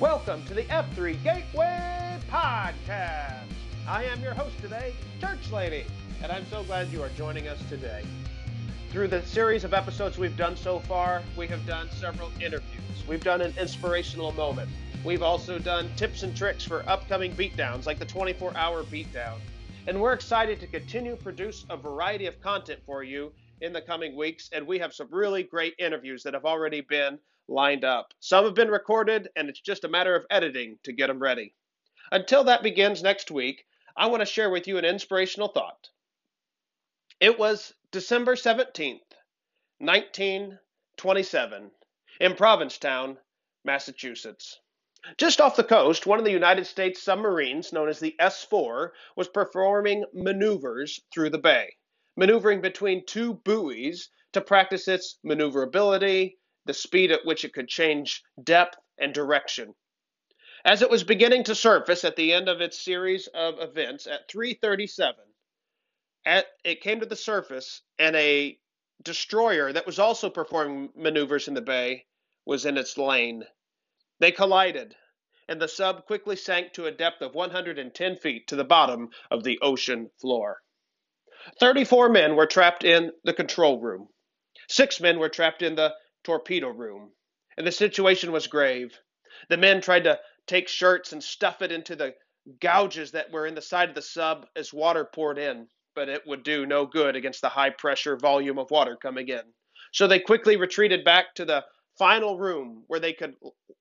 Welcome to the F3 Gateway Podcast. I am your host today, Church Lady, and I'm so glad you are joining us today. Through the series of episodes we've done so far, we have done several interviews. We've done an inspirational moment. We've also done tips and tricks for upcoming beatdowns, like the 24 hour beatdown. And we're excited to continue produce a variety of content for you in the coming weeks. And we have some really great interviews that have already been lined up. Some have been recorded, and it's just a matter of editing to get them ready. Until that begins next week, I want to share with you an inspirational thought. It was December 17th, 1927, in Provincetown, Massachusetts. Just off the coast, one of the United States submarines, known as the S 4, was performing maneuvers through the bay, maneuvering between two buoys to practice its maneuverability, the speed at which it could change depth and direction. As it was beginning to surface at the end of its series of events at 337, at, it came to the surface and a destroyer that was also performing maneuvers in the bay was in its lane. They collided, and the sub quickly sank to a depth of 110 feet to the bottom of the ocean floor. 34 men were trapped in the control room. Six men were trapped in the torpedo room, and the situation was grave. The men tried to take shirts and stuff it into the gouges that were in the side of the sub as water poured in, but it would do no good against the high pressure volume of water coming in. So they quickly retreated back to the final room where they could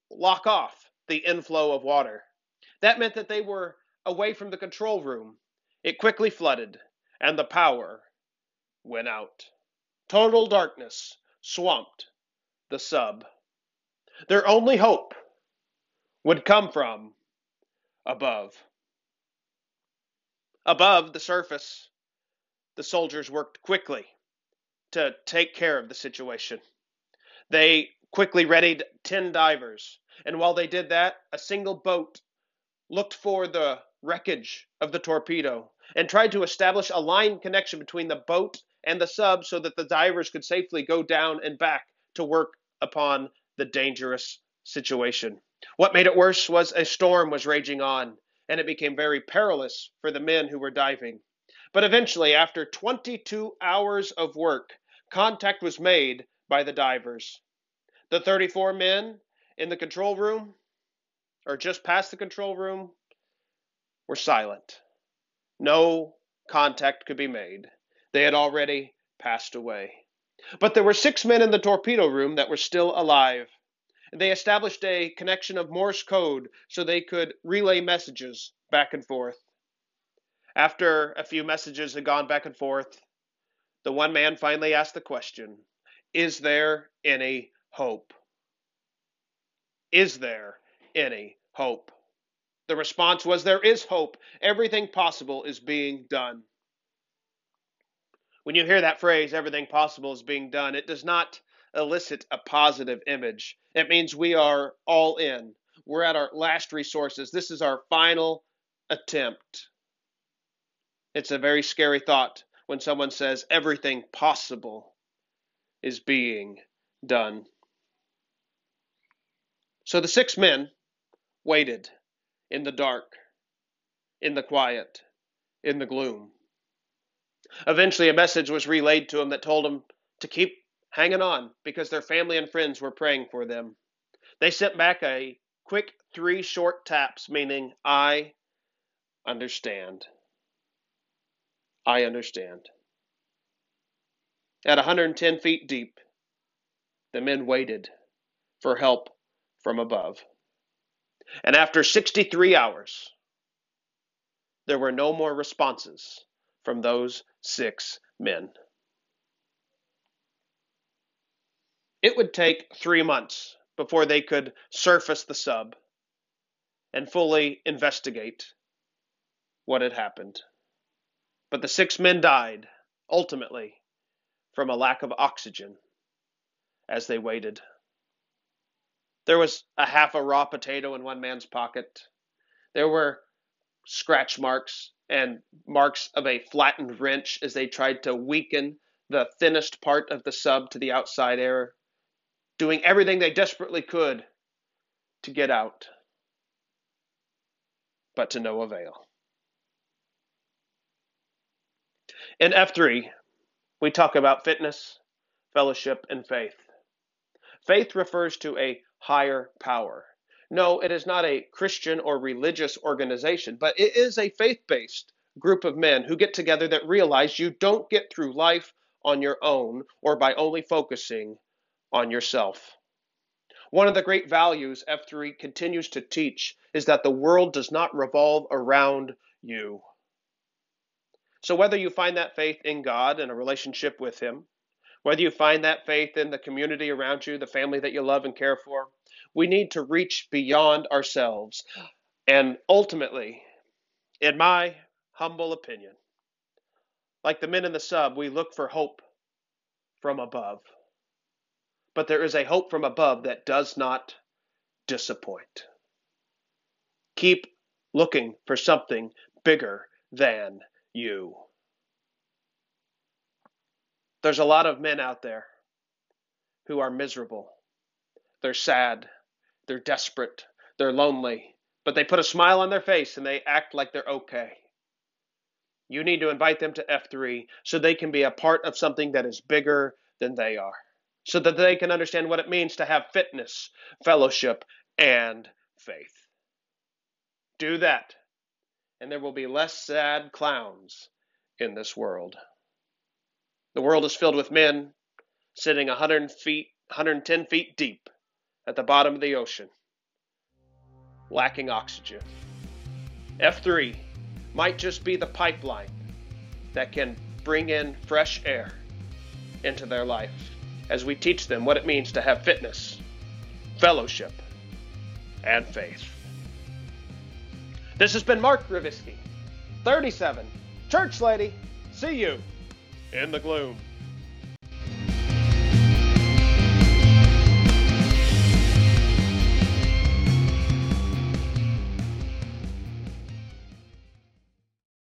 lock off the inflow of water. That meant that they were away from the control room. It quickly flooded, and the power went out. Total darkness swamped the sub. Their only hope would come from above. Above the surface, the soldiers worked quickly to take care of the situation. They quickly readied 10 divers, and while they did that, a single boat looked for the wreckage of the torpedo and tried to establish a line connection between the boat and the sub so that the divers could safely go down and back to work upon the dangerous situation. What made it worse was a storm was raging on, and it became very perilous for the men who were diving. But eventually, after 22 hours of work, contact was made by the divers. The 34 men in the control room, or just past the control room, were silent. No contact could be made. They had already passed away. But there were six men in the torpedo room that were still alive. They established a connection of Morse code so they could relay messages back and forth. After a few messages had gone back and forth, the one man finally asked the question Is there any hope? Is there any hope? The response was There is hope. Everything possible is being done. When you hear that phrase, everything possible is being done, it does not elicit a positive image. It means we are all in. We're at our last resources. This is our final attempt. It's a very scary thought when someone says everything possible is being done. So the six men waited in the dark, in the quiet, in the gloom. Eventually, a message was relayed to him that told him to keep hanging on because their family and friends were praying for them. They sent back a quick three short taps, meaning, I understand. I understand. At 110 feet deep, the men waited for help from above. And after 63 hours, there were no more responses from those six men. It would take three months before they could surface the sub and fully investigate what had happened. But the six men died, ultimately, from a lack of oxygen as they waited. There was a half a raw potato in one man's pocket. There were scratch marks and marks of a flattened wrench as they tried to weaken the thinnest part of the sub to the outside air, doing everything they desperately could to get out. but to no avail. In F3, we talk about fitness, fellowship, and faith. Faith refers to a higher power. No, it is not a Christian or religious organization, but it is a faith based group of men who get together that realize you don't get through life on your own or by only focusing on yourself. One of the great values F3 continues to teach is that the world does not revolve around you. So, whether you find that faith in God and a relationship with Him, whether you find that faith in the community around you, the family that you love and care for, we need to reach beyond ourselves. And ultimately, in my humble opinion, like the men in the sub, we look for hope from above. But there is a hope from above that does not disappoint. Keep looking for something bigger than you. There's a lot of men out there who are miserable. They're sad. They're desperate. They're lonely. But they put a smile on their face and they act like they're okay. You need to invite them to F3 so they can be a part of something that is bigger than they are, so that they can understand what it means to have fitness, fellowship, and faith. Do that, and there will be less sad clowns in this world. The world is filled with men sitting 100 feet, 110 feet deep at the bottom of the ocean, lacking oxygen. F3 might just be the pipeline that can bring in fresh air into their life as we teach them what it means to have fitness, fellowship, and faith. This has been Mark Gravisky, 37, Church Lady. See you in the gloom.